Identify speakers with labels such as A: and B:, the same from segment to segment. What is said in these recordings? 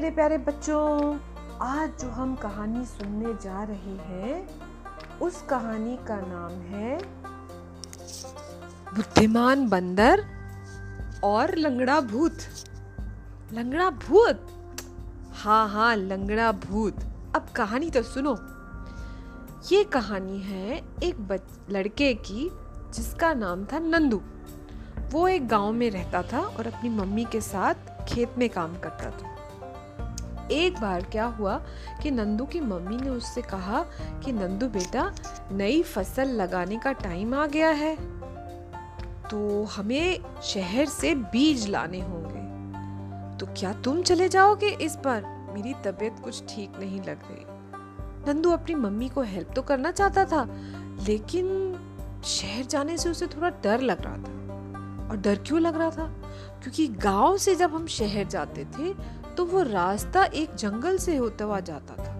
A: मेरे प्यारे बच्चों, आज जो हम कहानी सुनने जा रहे हैं, उस कहानी का नाम है बुद्धिमान बंदर और लंगड़ा भूत। लंगड़ा भूत? हाँ हाँ लंगड़ा भूत। अब कहानी तो सुनो। ये कहानी है एक बच, लड़के की, जिसका नाम था नंदू। वो एक गाँव में रहता था और अपनी मम्मी के साथ खेत में काम करता था। एक बार क्या हुआ कि नंदू की मम्मी ने उससे कहा कि, नंदू बेटा, नई फ़सल लगाने का टाइम आ गया है। तो हमें शहर से बीज लाने होंगे। तो क्या तुम चले जाओगे इस बार? मेरी तबीयत कुछ ठीक नहीं लग रही। नंदू अपनी मम्मी को हेल्प तो करना चाहता था, लेकिन शहर जाने से उसे थोड़ा डर लग रहा था। और डर क्यों लग रहा था? क्योंकि गाँव से जब हम शहर जाते थे तो वो रास्ता एक जंगल से होता हुआ जाता था।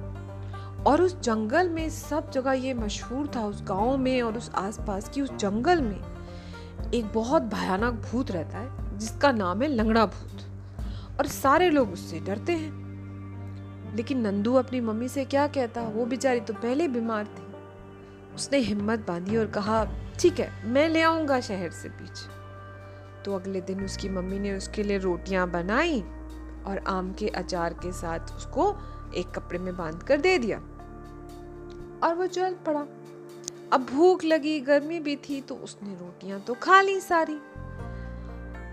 A: और उस जंगल में सब जगह ये मशहूर था, उस गाँव में और उस आसपास की उस जंगल में एक बहुत भयानक भूत रहता है, जिसका नाम है लंगड़ा भूत। और सारे लोग उससे डरते हैं। लेकिन नंदू अपनी मम्मी से क्या कहता, वो बेचारी तो पहले बीमार थी। उसने हिम्मत बांधी और कहा, ठीक है, मैं ले आऊँगा शहर से बीच। तो अगले दिन उसकी मम्मी ने उसके लिए रोटियाँ बनाई और आम के अचार के साथ उसको एक कपड़े में बाँध कर दे दिया। और वो चल पड़ा। अब भूख लगी, गर्मी भी थी तो उसने रोटियाँ तो खा ली सारी।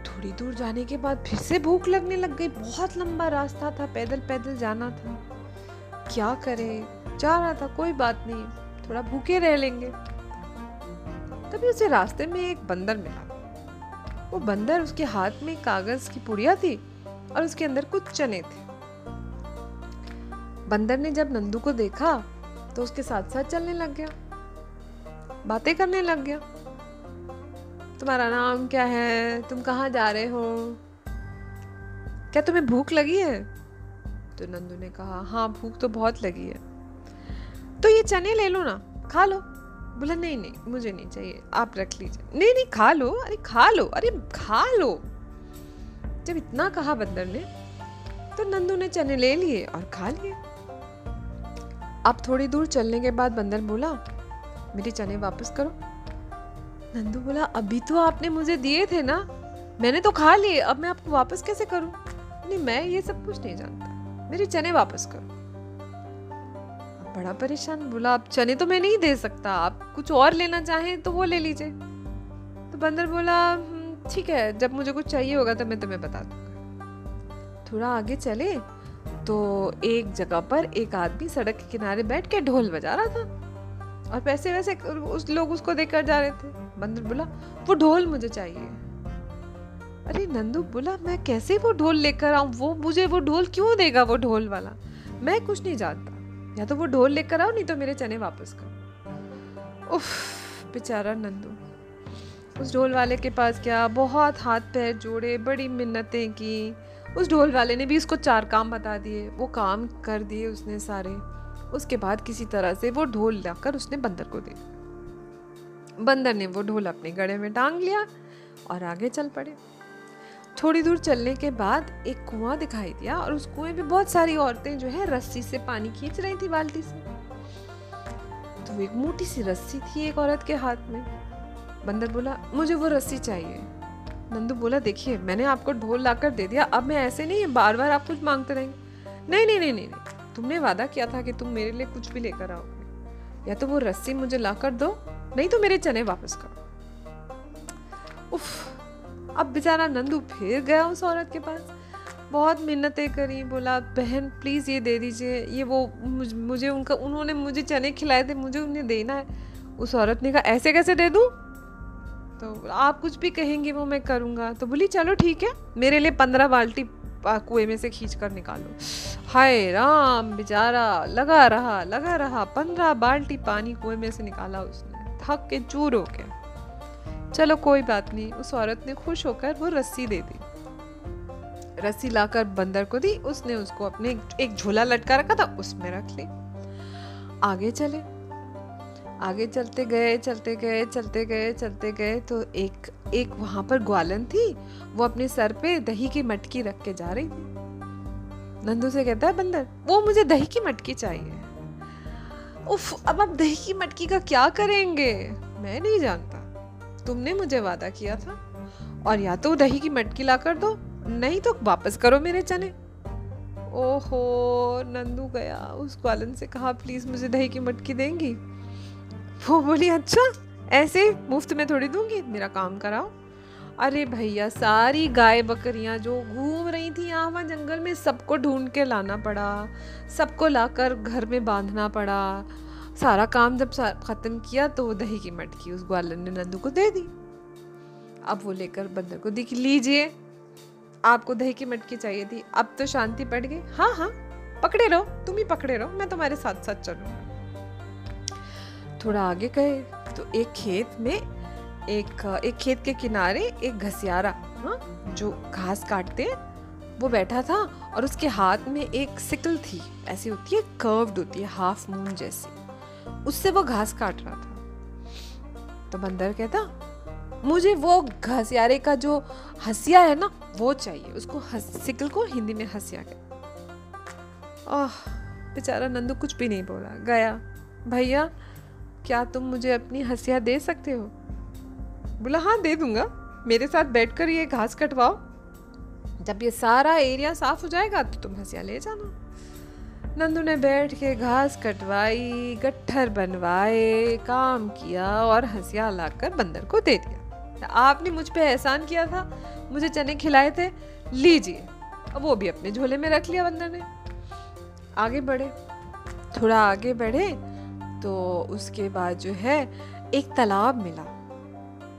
A: थोड़ी दूर जाने के बाद फिर से भूख लगने लग गई। बहुत लंबा रास्ता था पैदल पैदल जाना था। क्या करे? जा रहा था, कोई बात नहीं। थोड़ा भूखे रह लेंगे। तभी उसे रास्ते में एक बंदर मिला। वो बंदर उसके हाथ में कागज़ की पुड़िया थी और उसके अंदर कुछ चने थे। बंदर ने जब नंदू को देखा तो उसके साथ साथ चलने लग गया। बातें करने लग गया। तुम्हारा नाम क्या है? तुम कहाँ जा रहे हो? क्या तुम्हें भूख लगी है? तो नंदू ने कहा हाँ भूख तो बहुत लगी है। तो ये चने ले लो ना, खा लो। बोला, नहीं नहीं, मुझे नहीं चाहिए, आप रख लीजिए। नहीं नहीं, खा लो, अरे, खा लो, अरे, खा लो। जब इतना कहा बंदर ने तो नंदू ने चने ले लिए और खा लिए। अब थोड़ी दूर चलने के बाद बंदर बोला, मेरे चने वापस करो। नंदू बोला, अभी तो आपने मुझे दिए थे ना, मैंने तो खा लिए, अब मैं आपको वापस कैसे करूँ? नहीं, मैं ये सब कुछ नहीं जानता, मेरे चने वापस करो। बड़ा परेशान बोला आप चने तो मैं नहीं दे सकता, आप कुछ और लेना चाहें तो वो ले लीजिए। तो बंदर बोला ठीक है, जब मुझे कुछ चाहिए होगा तो मैं तुम्हें बता दूँगा। थोड़ा आगे चले तो एक जगह पर एक आदमी सड़क के किनारे बैठ के ढोल बजा रहा था और पैसे वैसे उस, लोग उसको देकर जा रहे थे। बंदर बोला, वो ढोल मुझे चाहिए। अरे नंदू बोला, मैं कैसे वो ढोल लेकर आऊँ? वो मुझे वो ढोल क्यों देगा वो ढोल वाला? मैं कुछ नहीं जानता। या तो वो ढोल लेकर आओ, नहीं तो मेरे चने वापस करो। उफ, बेचारा नंदू। उस ढोल वाले के पास क्या बहुत हाथ पैर जोड़े, बड़ी मिन्नतें की। उस ढोल वाले ने भी उसको चार काम बता दिए। वो काम कर दिए उसने सारे। उसके बाद किसी तरह से वो ढोल लाकर उसने बंदर को दे बंदर ने वो ढोल अपने गड़े में टांग लिया और आगे चल पड़े। थोड़ी दूर चलने के बाद एक कुआँ दिखाई दिया और उस कुएँ में बहुत सारी औरतें जो है रस्सी से पानी खींच रही थी बाल्टी से। तो एक मोटी सी रस्सी थी एक औरत के हाथ में। बंदर बोला मुझे वो रस्सी चाहिए। नंदू बोला देखिए मैंने आपको ढोल लाकर दे दिया अब मैं ऐसे नहीं बार बार आप कुछ मांगते रहेंगे। नहीं नहीं नहीं नहीं, नहीं। तुमने वादा किया था कि तुम मेरे लिए कुछ भी लेकर आओगे। या तो वो रस्सी मुझे लाकर दो नहीं तो मेरे चने वापस करो। उफ अब बेचारा नंदू फिर गया उस औरत के पास। बहुत मिन्नतें करी बोला बहन प्लीज़ ये दे दीजिए ये वो मुझ, मुझे उनका उन्होंने मुझे चने खिलाए थे मुझे उन्हें देना है। उस औरत ने कहा ऐसे कैसे दे दूँ? तो आप कुछ भी कहेंगे वो मैं करूँगा। तो बोली, चलो ठीक है, मेरे लिए पंद्रह बाल्टी कुएँ में से खींच कर निकालो। हाय राम, बेचारा, लगा रहा लगा रहा, पंद्रह बाल्टी पानी कुएँ में से निकाला उसने। थक के चूर हो गया। चलो कोई बात नहीं, उस औरत ने खुश होकर वो रस्सी दे दी। रस्सी लाकर बंदर को दी, उसने उसको अपने एक झोला लटका रखा था, उसमें रख ली। आगे चले। आगे चलते गए चलते गए चलते गए चलते गए तो एक एक वहाँ पर ग्वालन थी। वो अपने सर पे दही की मटकी रख के जा रही थी। नंदू से कहता है, बंदर, वो मुझे दही की मटकी चाहिए। उफ, अब आप दही की मटकी का क्या करेंगे? मैं नहीं जानता। तुमने मुझे वादा किया था। और या तो दही की मटकी ला कर दो, नहीं तो वापस करो मेरे चने। ओहो, नंदू गया। उस ग्वालन से कहा, प्लीज़ मुझे दही की मटकी देंगी। वो बोली अच्छा ऐसे मुफ़्त में थोड़ी दूँगी, मेरा काम कराओ। अरे भैया, सारी गाय बकरियाँ जो घूम रही थी यहाँ वहाँ जंगल में, सबको ढूंढ के लाना पड़ा, सबको लाकर घर में बांधना पड़ा। सारा काम जब ख़त्म किया तो दही की मटकी उस ग्वालन ने नंदू को दे दी। अब वो लेकर बंदर को दिख, लीजिए, आपको दही की मटकी चाहिए थी, अब तो शांति पड़ गई। हाँ हाँ पकड़े रहो, तुम ही पकड़े रहो, मैं तुम्हारे साथ साथ चलूँगा। थोड़ा आगे गए तो एक खेत में एक एक खेत के किनारे एक घसियारा हाँ जो घास काटते हैं, वो बैठा था और उसके हाथ में एक सिकल थी, ऐसी होती है कर्व्ड होती है हाफ़ मून जैसी। उससे वो घास काट रहा था। तो बंदर कहता, मुझे वो घसियारे का जो हसिया है ना, वो चाहिए, उसको सिकल को हिंदी में हसिया के ओह, बेचारा नंदू कुछ भी नहीं बोला, गया, भैया क्या तुम मुझे अपनी हसिया दे सकते हो? बोला हाँ दे दूँगा। मेरे साथ बैठकर ये घास कटवाओ। जब ये सारा एरिया साफ़ हो जाएगा तो तुम हसिया ले जाना। नंदू ने बैठ के घास कटवाई, गट्ठर बनवाए, काम किया और हंसिया लाकर बंदर को दे दिया। आपने मुझ पे एहसान किया था। मुझे चने खिलाए थे। लीजिए। अब वो भी अपने झोले में रख लिया बंदर ने। आगे बढ़े। थोड़ा आगे बढ़े तो उसके बाद जो है, एक तालाब मिला।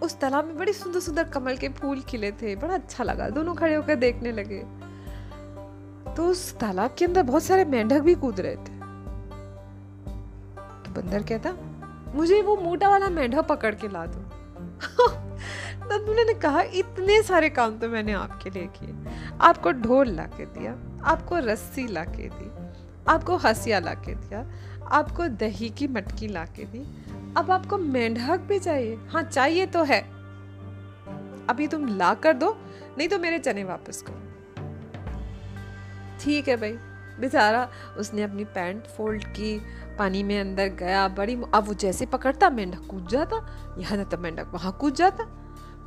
A: उस तालाब में बड़ी सुंदर सुंदर कमल के फूल खिले थे, बड़ा अच्छा लगा। दोनों खड़े होकर देखने लगे। तो उस तालाब के अंदर बहुत सारे मेंढक भी कूद रहे थे। तो बंदर कहता, मुझे वो मोटा वाला मेंढक पकड़ के ला दो। ने कहा, इतने सारे काम तो मैंने आपके लिए किए। आपको ढोल ला के दिया, आपको रस्सी ला के दी, आपको हंसिया ला के दिया आपको दही की मटकी ला के दी। अब आपको मेंढक भी चाहिए। हाँ चाहिए तो है। अभी तुम ला कर दो, नहीं तो मेरे चने वापस करो। ठीक है भाई। बेचारा, उसने अपनी पैंट फोल्ड की, पानी में अंदर गया, बड़ी अब वो जैसे पकड़ता, मेंढक कूद जाता। यहाँ तो मेंढक वहाँ कूद जाता।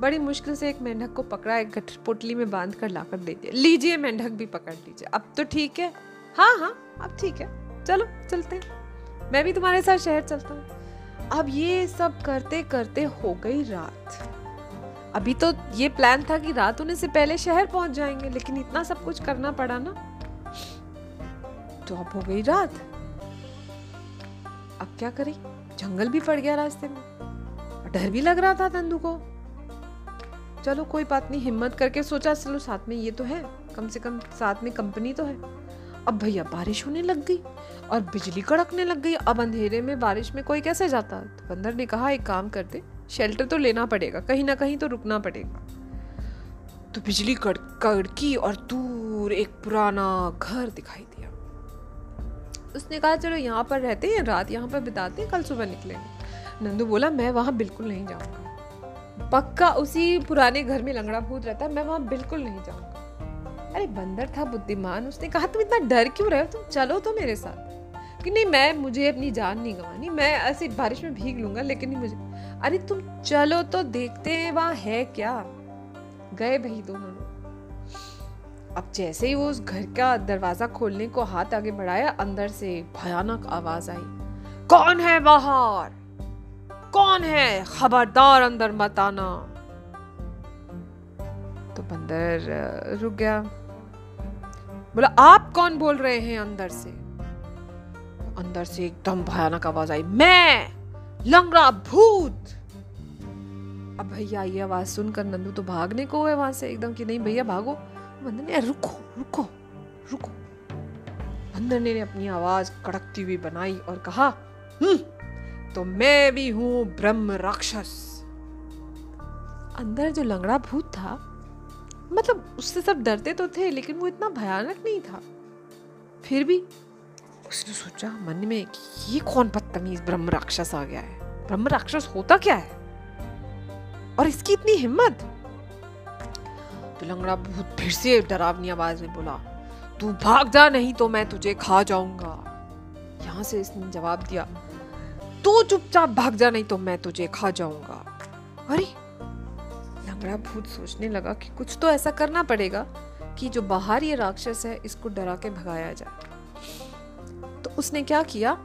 A: बड़ी मुश्किल से एक मेंढक को पकड़ा, एक पोटली में बाँध कर ला कर दे दिया। लीजिए, मेंढक भी पकड़ लीजिए। अब तो ठीक है। हाँ हाँ अब ठीक है। चलो, चलते हैं। मैं भी तुम्हारे साथ शहर चलता हूँ। अब ये सब करते करते हो गई रात। अभी तो ये प्लान था कि रात होने से पहले शहर पहुँच जाएँगे, लेकिन इतना सब कुछ करना पड़ा ना। तो अब हो गई रात। अब क्या करें? जंगल भी पड़ गया रास्ते में। डर भी लग रहा था तंदू को। चलो कोई बात नहीं, हिम्मत करके सोचा, चलो साथ में ये तो है। कम से कम साथ में कंपनी तो है। अब भैया बारिश होने लग गई और बिजली कड़कने लग गई। अब अंधेरे में बारिश में कोई कैसे जाता? तो बंदर ने कहा, एक काम करते शेल्टर तो लेना पड़ेगा, कहीं ना कहीं तो रुकना पड़ेगा। तो बिजली कड़की और दूर एक पुराना घर दिखाई दिया। उसने कहा, चलो यहाँ पर रहते हैं, रात यहाँ पर बिताते हैं, कल सुबह निकलेंगे। नंदू बोला, मैं वहाँ बिल्कुल नहीं जाऊँगा। पक्का उसी पुराने घर में लंगड़ा भूत रहता है, मैं वहाँ बिल्कुल नहीं जाऊँगा। अरे बंदर था बुद्धिमान, उसने कहा, तुम इतना डर क्यों रहे हो? तुम चलो तो मेरे साथ। कि नहीं, मैं, मुझे अपनी जान नहीं गंवानी, मैं ऐसे बारिश में भीग लूँगा, लेकिन नहीं मुझे। अरे तुम चलो तो देखते हैं वहाँ है क्या। गए भाई दोनों अब जैसे ही वो उस घर का दरवाज़ा खोलने को हाथ आगे बढ़ाया, अंदर से भयानक आवाज़ आई। कौन है बाहर? कौन है? खबरदार अंदर मत आना। तो बंदर रुक गया। बोला, आप कौन बोल रहे हैं अंदर से? अंदर से एकदम भयानक आवाज़ आई, मैं, लंगड़ा भूत! अब भैया, ये आवाज़ सुनकर नंदू तो भागने को है वहाँ से एकदम कि, नहीं भैया, भागो। बंदर ने रुको रुको रुको। बंदर ने अपनी आवाज़ कड़कती हुई बनाई और कहा हम्म तो मैं भी हूँ ब्रह्म राक्षस। अंदर जो लंगड़ा भूत था मतलब उससे सब डरते तो थे, लेकिन वो इतना भयानक नहीं था। फिर भी उसने सोचा मन में कि ये कौन बदतमीज ब्रह्म राक्षस आ गया है? ब्रह्म राक्षस होता क्या है? और इसकी इतनी हिम्मत? तो लंगड़ा भूत फिर से डरावनी आवाज़ में बोला, तू भाग जा, नहीं तो मैं तुझे खा जाऊँगा। यहाँ से इसने जवाब दिया, तू चुपचाप भाग जा, नहीं तो मैं तुझे खा जाऊँगा। अरे लंगड़ा भूत सोचने लगा कि कुछ तो ऐसा करना पड़ेगा कि जो बाहर ये राक्षस है, इसको डरा के भगाया जाए। तो उसने क्या किया?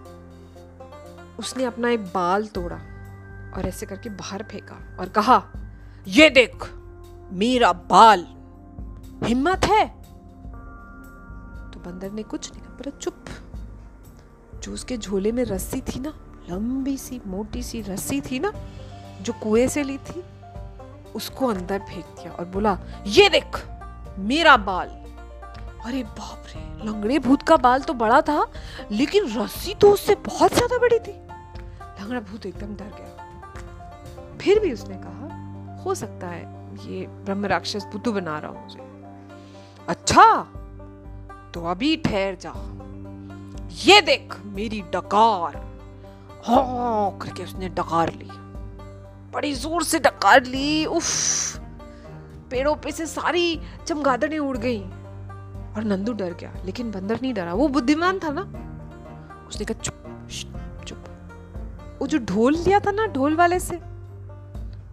A: उसने अपना एक बाल तोड़ा और ऐसे करके बाहर फेंका और कहा, ये देख, मेरा बाल हिम्मत है? तो बंदर ने कुछ नहीं कहा चुप। जो उसके झोले में रस्सी थी ना, लंबी सी, मोटी सी रस्सी थी ना, जो कुएँ से ली थी उसको अंदर फेंक दिया और बोला, ये देख, मेरा बाल। अरे बाप रे, लंगड़े भूत का बाल तो बड़ा था, लेकिन रस्सी तो उससे बहुत ज़्यादा बड़ी थी। लंगड़ा भूत एकदम डर गया। फिर भी उसने कहा, हो सकता है ये ब्रह्म राक्षस बुद्धू बना रहा हूँ मुझे। अच्छा तो अभी ठहर जा। ये देख, मेरी डकार। हाँ करके उसने डकार ली बड़ी ज़ोर से डकार ली। उफ, पेड़ों पे से सारी चमगादड़ें उड़ गई। और नंदू डर गया, लेकिन बंदर नहीं डरा। वो बुद्धिमान था ना। उसने कहा, चुप चुप। वो जो ढोल लिया था ना, ढोल वाले से,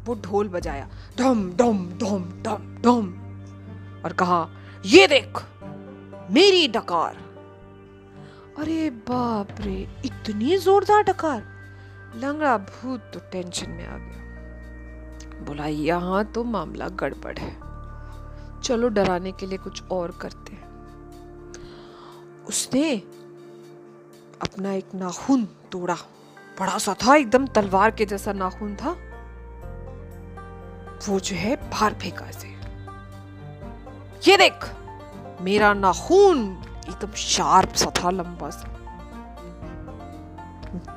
A: वो ढोल बजाया। डम डम डम डम डम और कहा, ये देख, मेरी डकार। अरे बाप रे, इतनी जोरदार डकार। लंगड़ा भूत तो टेंशन में आ गया। बोला, यहाँ तो मामला गड़बड़ है। चलो डराने के लिए कुछ और करते हैं। उसने अपना एक नाखून तोड़ा। बड़ा सा था, एकदम तलवार के जैसा नाखून था। वो जो है, बाहर फेंका से ये देख, मेरा नाखून एकदम शार्प सा था, लंबा सा।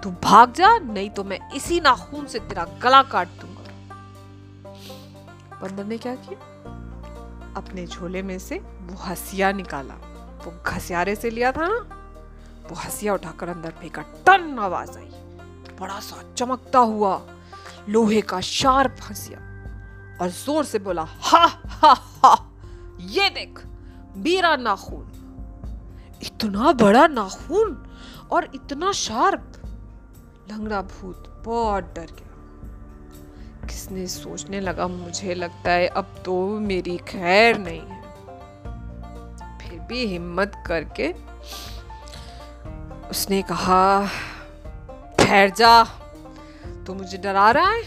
A: तू भाग जा, नहीं तो मैं इसी नाखून से तेरा गला काट दूँगा। बंदर ने क्या किया? अपने झोले में से वो हसिया निकाला। वो घसियारे से लिया था ना, वो हसिया उठाकर अंदर फेंका। टन आवाज़ आई। बड़ा सा चमकता हुआ लोहे का शार्प हसिया। और ज़ोर से बोला, हा हा हा, ये देख, मेरा नाखून। इतना बड़ा नाखून और इतना शार्प। लंगड़ा भूत बहुत डर गया। किसने सोचने लगा, मुझे लगता है अब तो मेरी खैर नहीं है। फिर भी हिम्मत करके उसने कहा, ठहर जा तो मुझे डरा रहा है,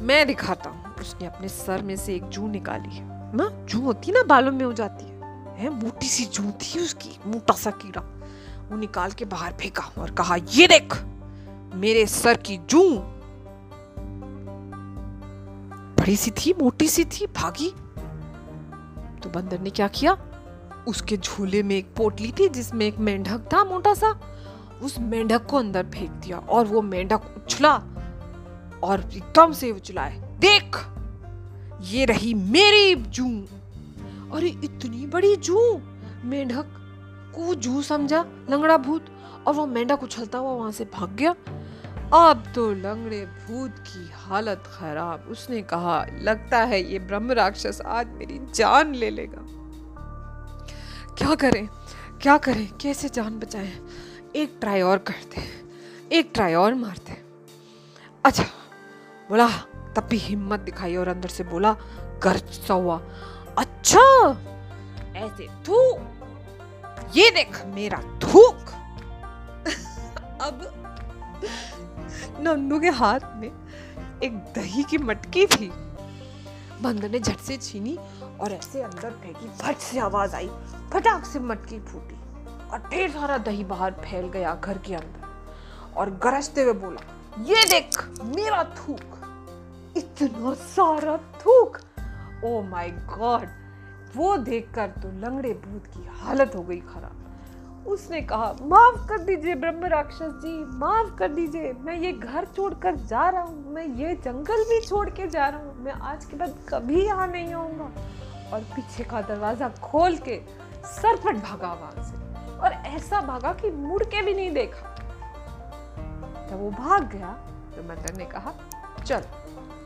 A: मैं दिखाता हूँ। उसने अपने सर में से एक जू निकाली। ना, जू होती ना, बालों में हो जाती है। है, मोटी सी जू थी उसकी, मोटा सा कीड़ा। वो निकाल के बाहर फेंका और कहा, ये देख, मेरे सर की जू बड़ी सी थी, मोटी सी थी, भागी। तो बंदर ने क्या किया? उसके झूले में एक पोटली थी, जिसमें एक मेंढक था मोटा सा। उस मेंढक को अंदर फेंक दिया और वो मेंढक उछला और एकदम से उछलाए। देख, ये रही मेरी जू। अरे, इतनी बड़ी जू। मेंढक को जू समझा, लंगड़ा भूत। और वो मेंढक उछलता हुआ वहाँ से भाग गया। अब तो लंगड़े भूत की हालत खराब। उसने कहा, लगता है ये ब्रह्म राक्षस आज मेरी जान ले लेगा। क्या करें? क्या करें? कैसे जान बचाएँ? एक ट्राई और करते एक ट्राई और मारते अच्छा बोला, तब भी हिम्मत दिखाई और अंदर से बोला गर्जता हुआ अच्छा ऐसे थू ये देख, मेरा थूक। अब नन्नू के हाथ में एक दही की मटकी थी। बंदर ने झट से छीनी और ऐसे अंदर फेंकी फट से आवाज़ आई, फटाक से मटकी फूटी और ढेर सारा दही बाहर फैल गया घर के अंदर और गरजते हुए बोला, ये देख, मेरा थूक, इतना सारा थूक ओ माय गॉड वो देखकर तो लंगड़े भूत की हालत हो गई खराब। उसने कहा, माफ़ कर दीजिए ब्रह्म राक्षस जी, माफ़ कर दीजिए। मैं ये घर छोड़कर जा रहा हूँ, मैं ये जंगल भी छोड़ के जा रहा हूँ। मैं आज के बाद कभी यहाँ नहीं आऊँगा। और पीछे का दरवाज़ा खोल के सरपट भागा वहाँ से। और ऐसा भागा कि मुड़ के भी नहीं देखा। जब वो भाग गया तो मंदिर ने कहा, चल,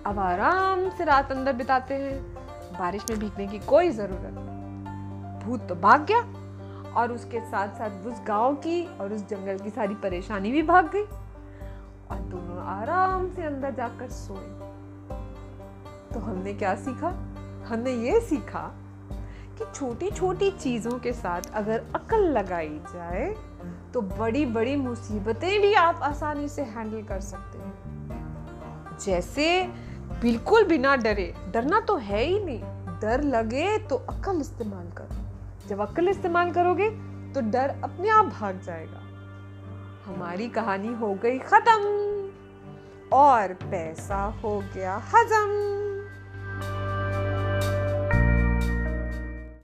A: अब आराम से रात अंदर बिताते हैं। बारिश में भीगने की कोई ज़रूरत नहीं। भूत तो भाग गया। और उसके साथ साथ उस गाँव की और उस जंगल की सारी परेशानी भी भाग गई। और दोनों आराम से अंदर जाकर सोए। तो हमने क्या सीखा? हमने ये सीखा कि छोटी छोटी चीज़ों के साथ अगर अकल लगाई जाए तो बड़ी बड़ी मुसीबतें भी आप आसानी से हैंडल कर सकते हैं। जैसे बिल्कुल बिना डरे, डरना तो है ही नहीं। डर लगे तो अकल इस्तेमाल करो। जब अक्ल इस्तेमाल करोगे तो डर अपने आप भाग जाएगा। हमारी कहानी हो गई खत्म और पैसा हो गया हजम।